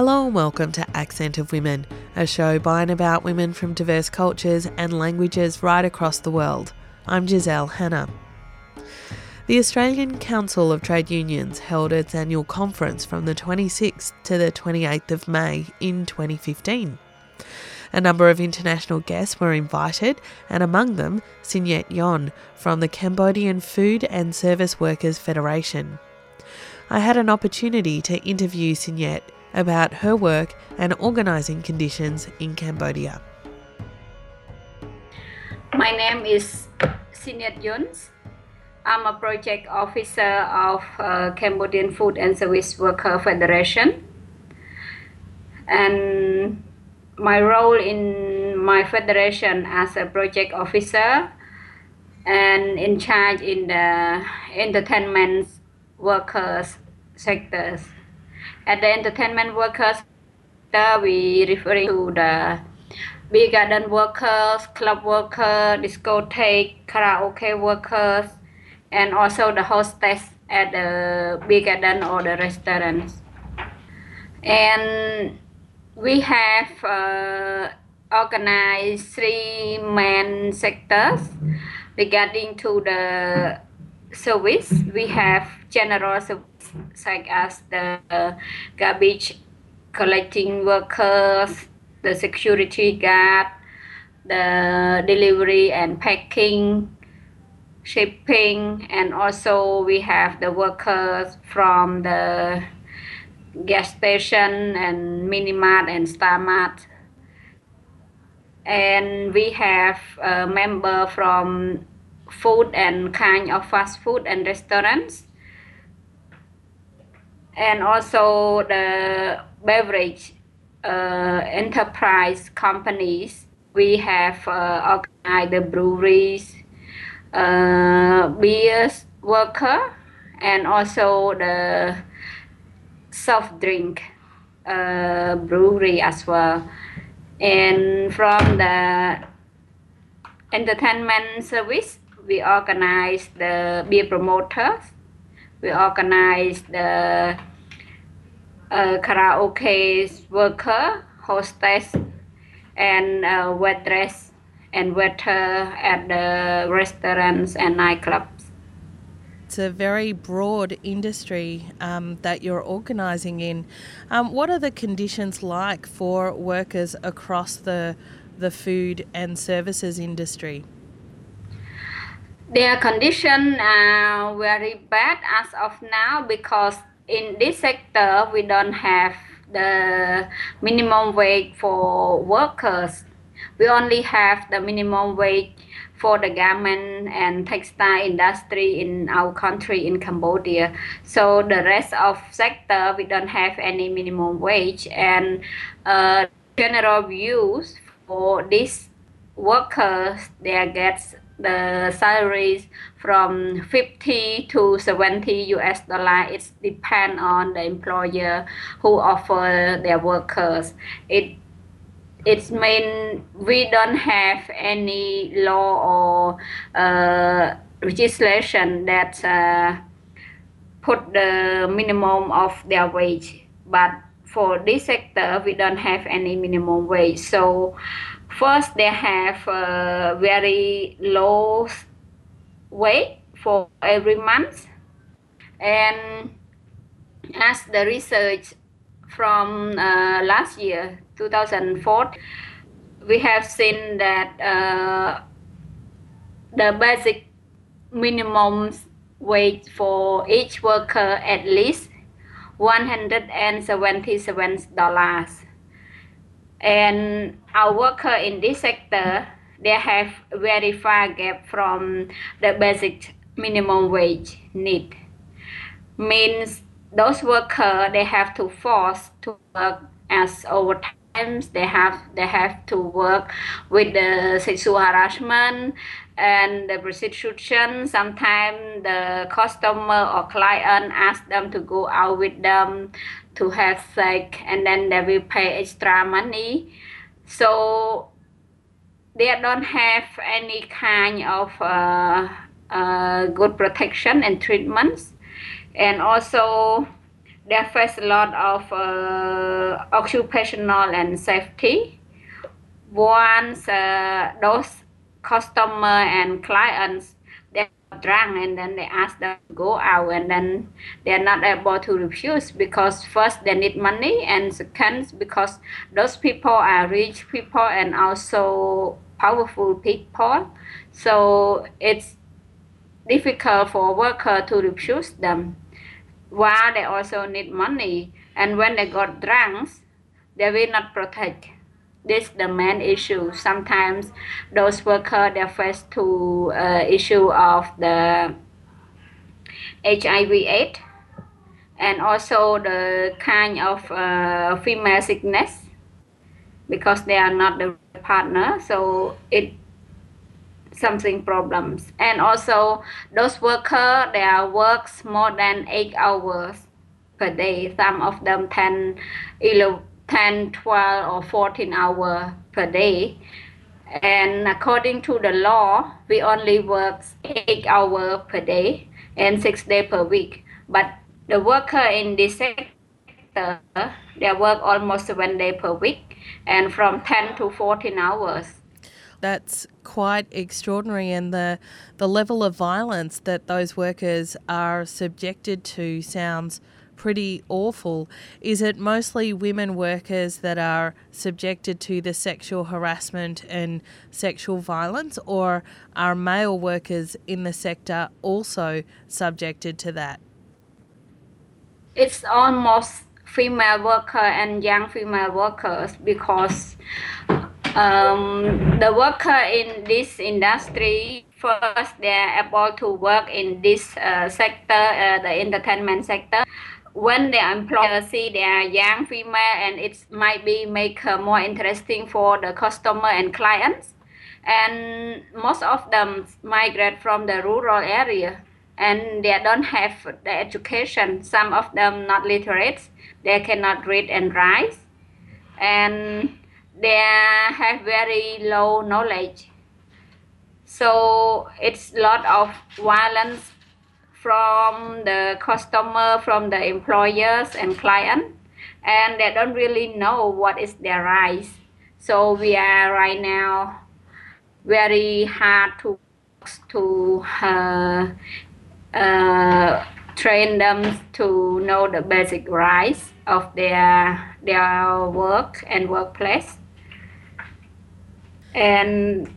Hello and welcome to Accent of Women, a show by and about women from diverse cultures and languages right across the world. I'm Giselle Hanna. The Australian Council of Trade Unions held its annual conference from the 26th to the 28th of May in 2015. A number of international guests were invited, and among them, Signet Yon from the Cambodian Food and Service Workers Federation. I had an opportunity to interview Signet about her work and organising conditions in Cambodia. My name is Sinet Yuns. I'm a project officer of uh, Cambodian Food and Service Worker Federation. And my role in my federation as a project officer and in charge in the entertainment workers sectors at the entertainment workers we referring to the beer garden workers club worker discotheque karaoke workers and also the hostess at the beer garden or the restaurants. And we have uh, organized three main sectors regarding to the service. We have general service such as the garbage collecting workers, the security guard, the delivery and packing, shipping, and also we have the workers from the gas station and mini mart and star mart. And we have a member from food and kind of fast food and restaurants and also the beverage uh, enterprise companies. We have uh, organized the breweries, uh, beers worker, and also the soft drink uh, brewery as well. And from the entertainment service, we organize the beer promoters we organize the uh, karaoke worker, hostess, and uh, waitress and waiter at the restaurants and nightclubs. It's a very broad industry um, that you're organising in. Um, what are the conditions like for workers across the the food and services industry? their condition are very bad as of now because in this sector we don't have the minimum wage for workers we only have the minimum wage for the garment and textile industry in our country in Cambodia. So the rest of sector we don't have any minimum wage and uh, general views for these workers they get the salaries from 50 to 70 US dollar. It depends on the employer who offer their workers. It it means we don't have any law or uh, legislation that uh, put the minimum of their wage. But for this sector, we don't have any minimum wage. So First, they have a very low weight for every month. And as the research from uh, last year, 2004, we have seen that uh, the basic minimum wage for each worker at least $177 and our worker in this sector they have very far gap from the basic minimum wage need. Means those worker they have to force to work as overtime they have they have to work with the sexual harassment and the prostitution. Sometimes the customer or client ask them to go out with them to have sex and then they will pay extra money so they don't have any kind of uh, uh, good protection and treatments and also they face a lot of uh, occupational and safety. Once uh, those customer and clients drunk and then they ask them to go out and then they are not able to refuse because first they need money and second because those people are rich people and also powerful people. So it's difficult for a worker to refuse them. While they also need money and when they got drunk they will not protect this the main issue. Sometimes those workers they face to uh, issue of the hiv aids and also the kind of uh, female sickness because they are not the partner. So it something problems. And also those workers they are works more than eight hours per day. Some of them 10 11 10 12 or 14 hours per day. And according to the law we only work 8 hours per day and 6 days per week. But the worker in this sector they work almost 7 days per week and from 10 to 14 hours. That's quite extraordinary and the the level of violence that those workers are subjected to sounds pretty awful. Is it mostly women workers that are subjected to the sexual harassment and sexual violence, or are male workers in the sector also subjected to that? It's almost female worker and young female workers because um, the worker in this industry first they're able to work in this uh, sector uh, the entertainment sector when the employer see they are young female and it might be make her more interesting for the customer and clients. And most of them migrate from the rural area and they don't have the education. Some of them not literate they cannot read and write. And they have very low knowledge. So it's a lot of violence from the customer, from the employers and client, and they don't really know what is their rights. So we are right now very hard to to uh, uh, train them to know the basic rights of their their work and workplace. And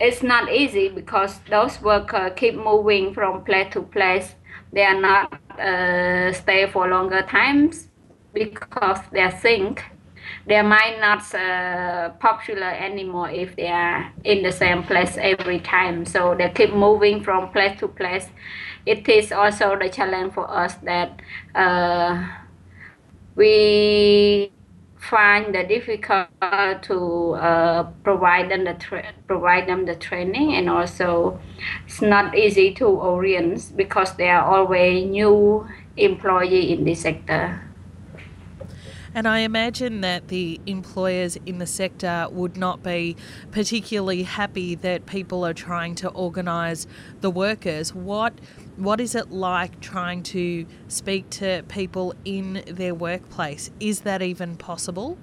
it's not easy because those workers keep moving from place to place. They are not uh, stay for longer times because they think they might not uh, popular anymore if they are in the same place every time. So they keep moving from place to place. It is also the challenge for us that uh, we find the difficult to uh, provide them the tra- provide them the training and also it's not easy to orient because they are always new employee in this sector and I imagine that the employers in the sector would not be particularly happy that people are trying to organise the workers. What what is it like trying to speak to people in their workplace? Is that even possible?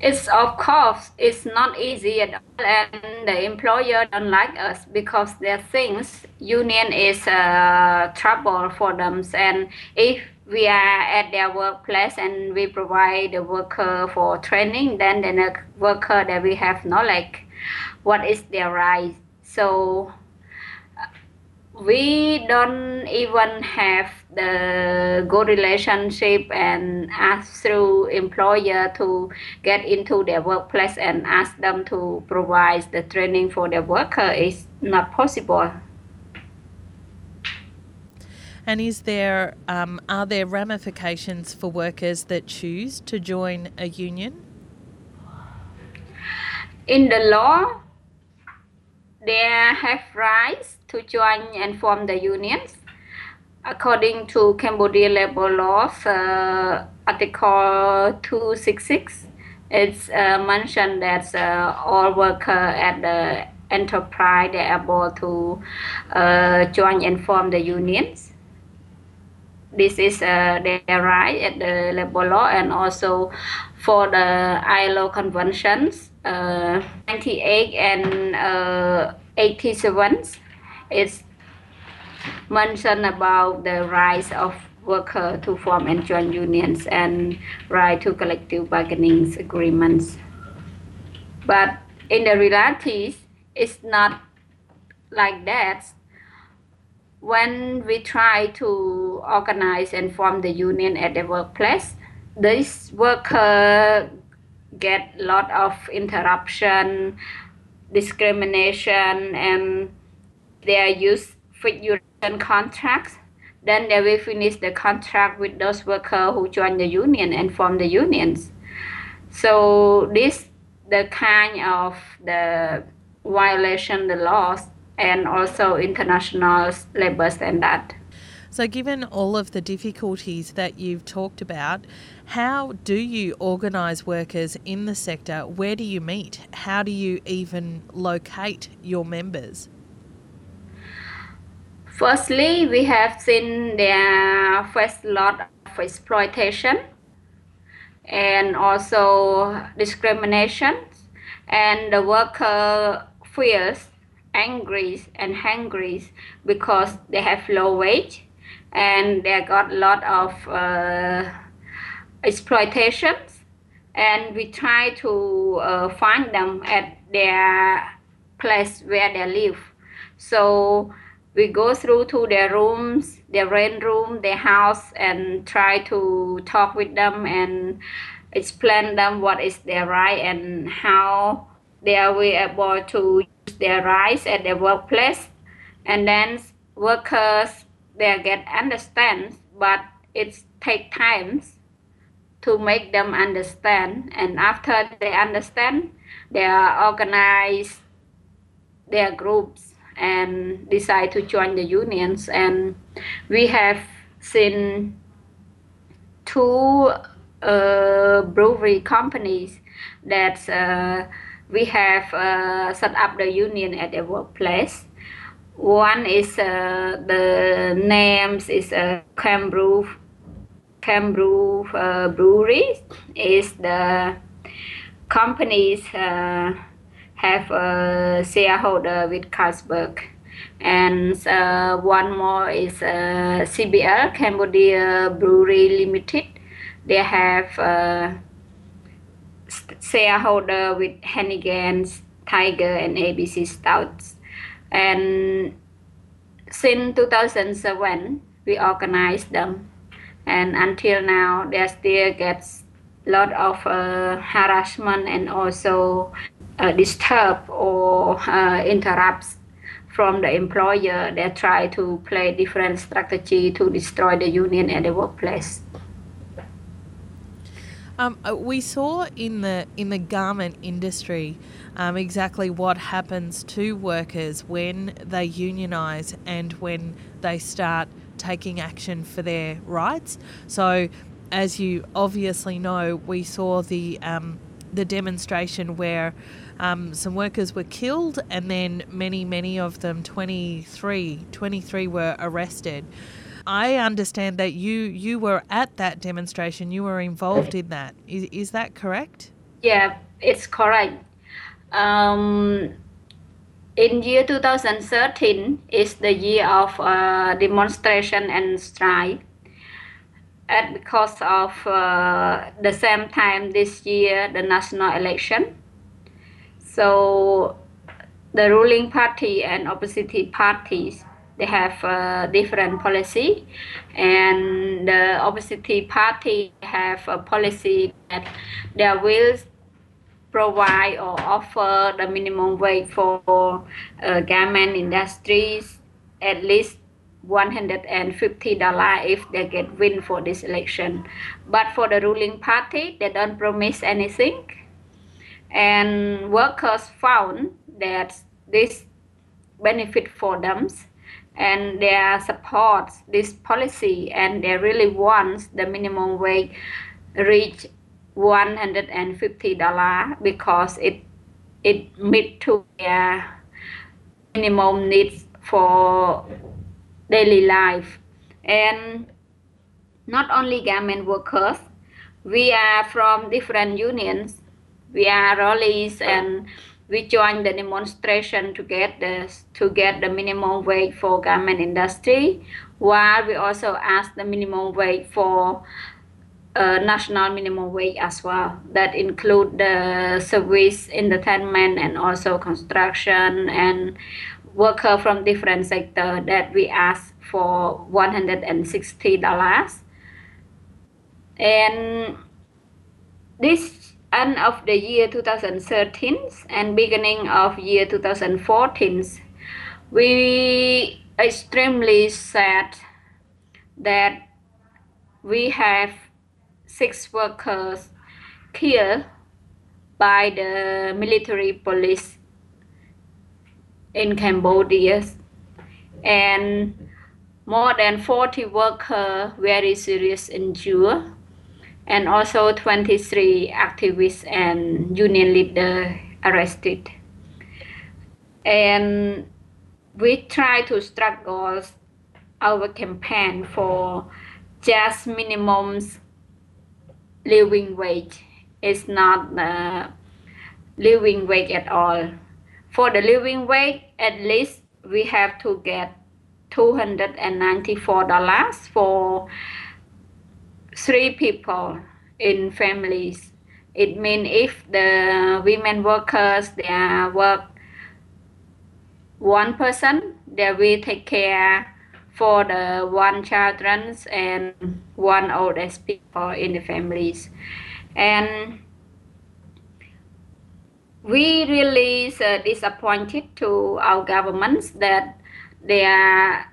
It's of course it's not easy at all, and the employer don't like us because they think union is uh, trouble for them, and if we are at their workplace and we provide the worker for training, then the worker that we have knowledge what is their right. So uh, we don't even have the good relationship and ask through employer to get into their workplace and ask them to provide the training for their worker is not possible and is there um, are there ramifications for workers that choose to join a union in the law they have rights to join and form the unions. According to Cambodia labor laws, uh, Article 266, it's uh, mentioned that uh, all workers at the enterprise are able to uh, join and form the unions. This is uh, their right at the labor law and also for the ILO conventions uh, 98 and uh, 87 it's mentioned about the rights of worker to form and join unions and right to collective bargaining agreements. But in the reality it's not like that when we try to organize and form the union at the workplace, this worker get a lot of interruption, discrimination, and they are used fixed duration contracts. Then they will finish the contract with those workers who join the union and form the unions. So this the kind of the violation the laws and also international labor standard. So, given all of the difficulties that you've talked about, how do you organise workers in the sector? Where do you meet? How do you even locate your members? Firstly, we have seen there first lot of exploitation and also discrimination, and the worker feels angry and hungry because they have low wage and they got a lot of uh, exploitations and we try to uh, find them at their place where they live. So we go through to their rooms their rent room their house and try to talk with them and explain them what is their right and how they are able to their rights at their workplace and then workers they get understand but it take times to make them understand. And after they understand they organize their groups and decide to join the unions. And we have seen two uh, brewery companies that uh, we have uh, set up the union at the workplace. One is uh, the names is uh, Cambrew, Cambrew uh, Brewery is the companies uh, have a shareholder with Carlsberg. And uh, one more is uh, CBL, Cambodia Brewery Limited. They have uh, shareholder with Heineken, Tiger, and ABC Stouts. And since 2007, we organized them. And until now, they still gets a lot of uh, harassment and also uh, disturb or uh, interrupts from the employer. They try to play different strategy to destroy the union at the workplace. Um, uh, we saw in the in the garment industry um, exactly what happens to workers when they unionise and when they start taking action for their rights. So, as you obviously know, we saw the um, the demonstration where um, some workers were killed and then many, many of them, 23, 23 were arrested. I understand that you you were at that demonstration. You were involved in that. Is is that correct? Yeah, it's correct. Um, in year 2013 is the year of uh, demonstration and strike. And because of uh, the same time this year, the national election. So the ruling party and opposition parties they have a different policy. And the opposite party have a policy that they will provide or offer the minimum wage for uh, garment industries at least $150 if they get win for this election. But for the ruling party they don't promise anything. And workers found that this benefit for them and they support this policy and they really want the minimum wage reach $150 because it it meet to their minimum needs for daily life and not only garment workers. We are from different unions. We are rallies and we join the demonstration to get the to get the minimum wage for garment industry while we also ask the minimum wage for uh, national minimum wage as well. That include the service entertainment and also construction and worker from different sector that we ask for 160 dollars. And this end of the year 2013 and beginning of year 2014 we extremely sad that we have six workers killed by the military police in Cambodia. And more than 40 workers very serious injured and also 23 activists and union leaders arrested. And we try to struggle our campaign for just minimum living wage. It's not the living wage at all. For the living wage, at least we have to get $294 for three people in families. It means if the women workers they are work one person, they will take care for the one children and one oldest people in the families. And we really uh, disappointed to our governments that they are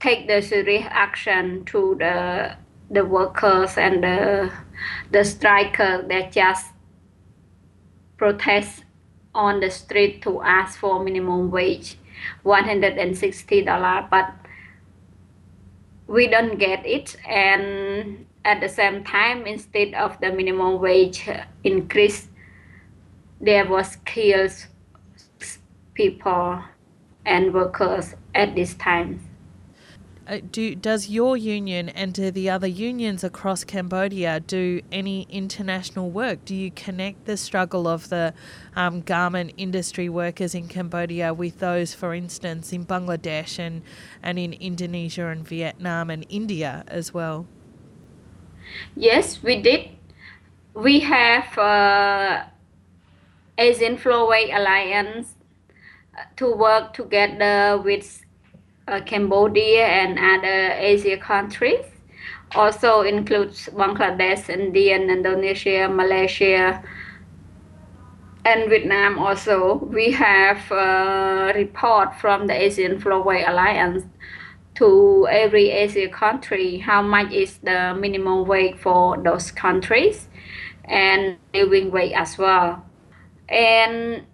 take the serious action to the the workers and the the strikers that just protest on the street to ask for minimum wage $160 but we don't get it. And at the same time instead of the minimum wage increase there was kills people and workers at this time uh, do does your union and do the other unions across Cambodia do any international work? Do you connect the struggle of the um, garment industry workers in Cambodia with those, for instance, in Bangladesh and and in Indonesia and Vietnam and India as well? Yes, we did. We have uh, Asian Floor Wage Alliance to work together with uh, Cambodia and other Asia countries. Also includes Bangladesh, India, Indonesia, Malaysia, and Vietnam also. We have a report from the Asian Floor Wage Alliance to every Asia country how much is the minimum wage for those countries and living wage as well. And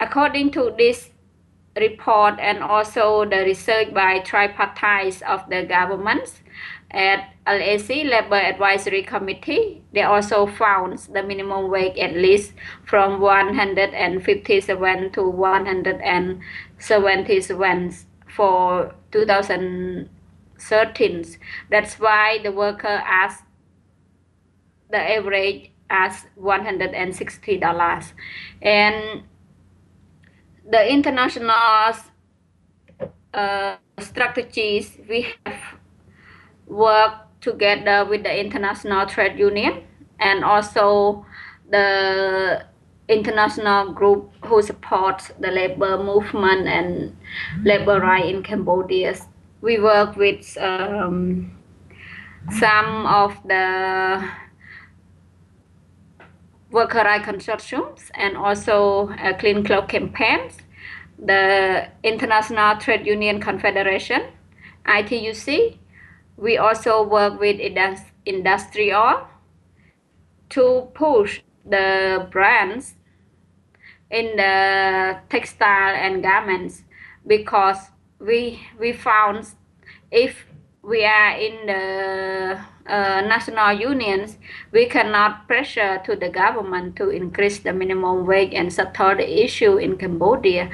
according to this report and also the research by tripartite of the governments at LAC Labor Advisory Committee, they also found the minimum wage at least from 157 to 177 for 2013. That's why the worker asked the average as $160. And the international uh, strategies we have worked together with the international trade union and also the international group who supports the labor movement and labor right in Cambodia. We work with um, some of the worker right consortiums and also uh, clean clothes campaigns, the International Trade Union Confederation, ITUC. We also work with industrial to push the brands in the textile and garments because we we found if we are in the uh, national unions, we cannot pressure to the government to increase the minimum wage and settle the issue in Cambodia.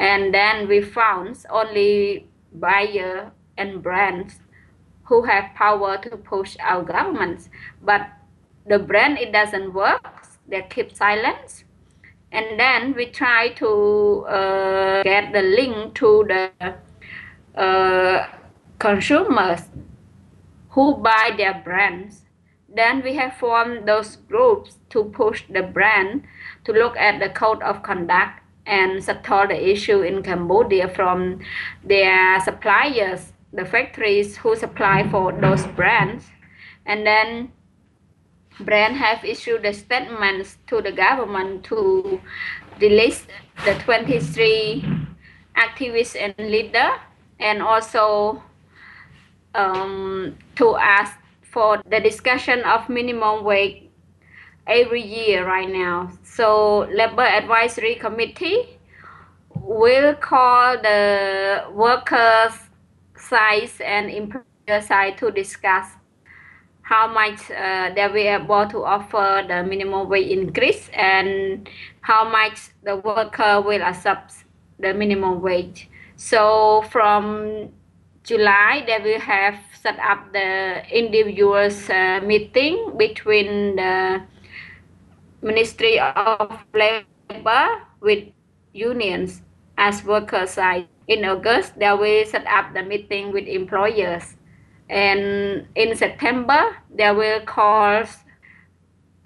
And then we found only buyer and brands who have power to push our governments. But the brand, it doesn't work. They keep silence. And then we try to uh, get the link to the uh, consumers who buy their brands. Then we have formed those groups to push the brand to look at the code of conduct and settle the issue in Cambodia from their suppliers, the factories who supply for those brands. And then brand have issued the statements to the government to release the 23 activists and leader and also um, to ask for the discussion of minimum wage every year right now. So labor advisory committee will call the workers side and employer side to discuss how much uh, they will be able to offer the minimum wage increase and how much the worker will accept the minimum wage. So from July, they will have set up the individuals uh, meeting between the Ministry of Labor with unions as worker side. In August, they will set up the meeting with employers. And in September, they will call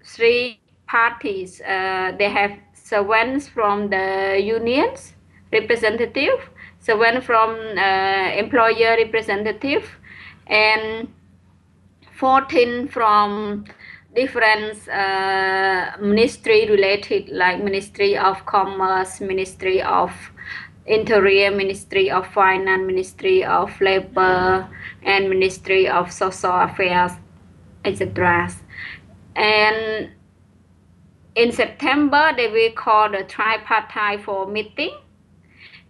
three parties. Uh, they have servants from the unions representative, servant from uh, employer representative, and 14 from different uh, ministry related like ministry of commerce ministry of interior ministry of finance ministry of labor and ministry of social affairs etc and in september they will call the tripartite for meeting.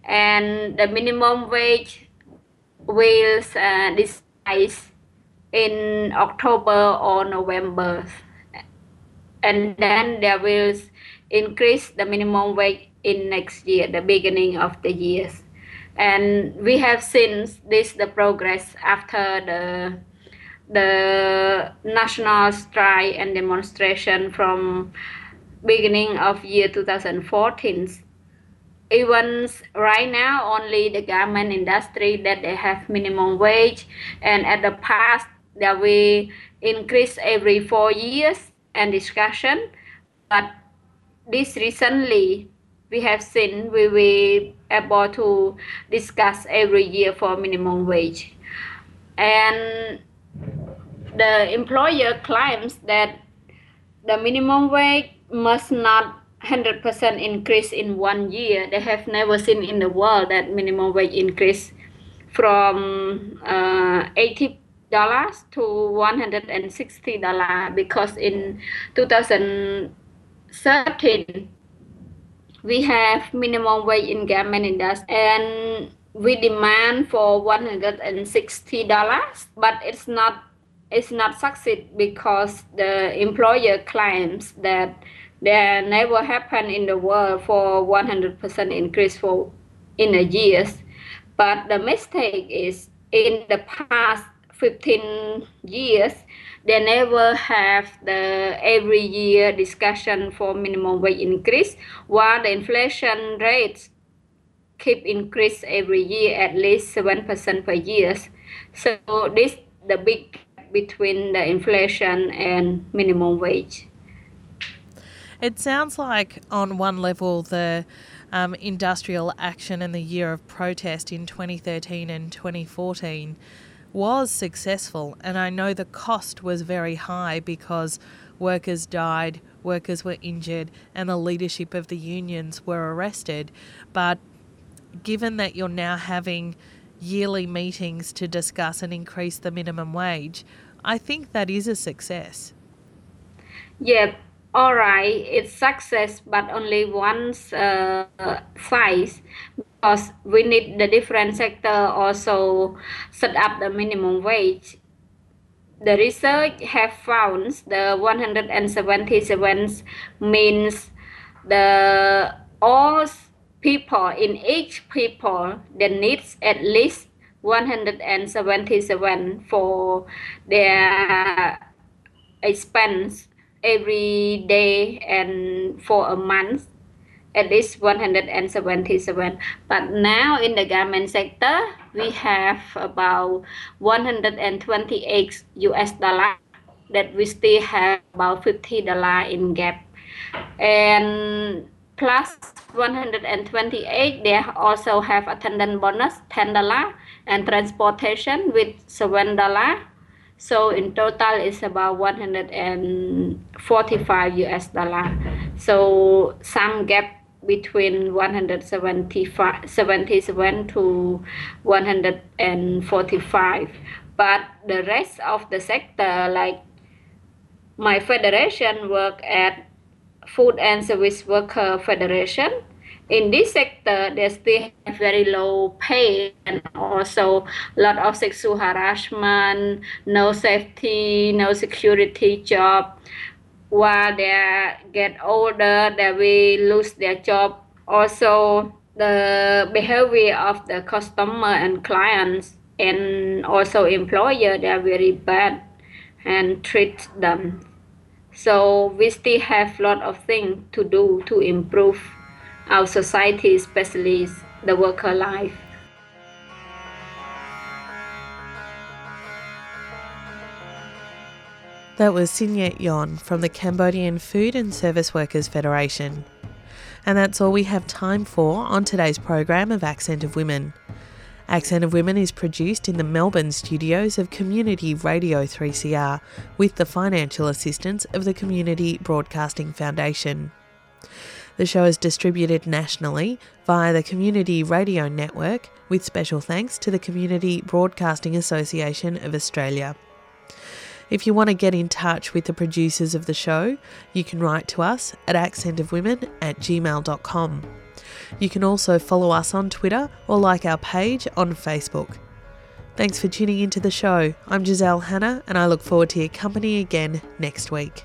And the minimum wage will uh, decide in October or November. And then there will increase the minimum wage in next year, the beginning of the years. And we have seen this the progress after the the national strike and demonstration from beginning of year 2014 even right now only the garment industry that they have minimum wage and at the past that we increase every four years and discussion. But this recently we have seen we will able to discuss every year for minimum wage. And the employer claims that the minimum wage must not 100% increase in one year. They have never seen in the world that minimum wage increase from uh, 80 dollars to 160 dollar because in 2013 we have minimum wage in garment industry and we demand for 160 dollars but it's not it's not succeed because the employer claims that there never happened in the world for 100% increase for in a years. But the mistake is in the past 15 years, they never have the every year discussion for minimum wage increase, while the inflation rates keep increase every year at least 7% per year. So this the big between the inflation and minimum wage. It sounds like on one level the um, industrial action and the year of protest in 2013 and 2014 was successful, and I know the cost was very high because workers died, workers were injured, and the leadership of the unions were arrested. But given that you're now having yearly meetings to discuss and increase the minimum wage, I think that is a success. Yeah, all right, it's success, but only one uh, size because we need the different sector also set up the minimum wage. The research have found the 177 means the all people in each people that needs at least 177 for their expense every day and for a month at least 177 but now in the garment sector we have about 128 us dollar that we still have about 50 dollar in gap. And plus 128 they also have attendant bonus 10 dollar and transportation with 7 dollar. So in total it's about 145 us dollar. So some gap between 177 to 145 but the rest of the sector like my federation work at food and service worker federation in this sector they still have very low pay and also a lot of sexual harassment no safety no security job while they get older they will lose their job also the behavior of the customer and clients and also employer they are very bad and treat them so we still have a lot of things to do to improve our society, especially the worker life. That was Sinyet Yon from the Cambodian Food and Service Workers Federation. And that's all we have time for on today's program of Accent of Women. Accent of Women is produced in the Melbourne studios of Community Radio 3CR with the financial assistance of the Community Broadcasting Foundation. The show is distributed nationally via the Community Radio Network, with special thanks to the Community Broadcasting Association of Australia. If you want to get in touch with the producers of the show, you can write to us at accentofwomen at gmail.com. You can also follow us on Twitter or like our page on Facebook. Thanks for tuning into the show. I'm Giselle Hanna and I look forward to your company again next week.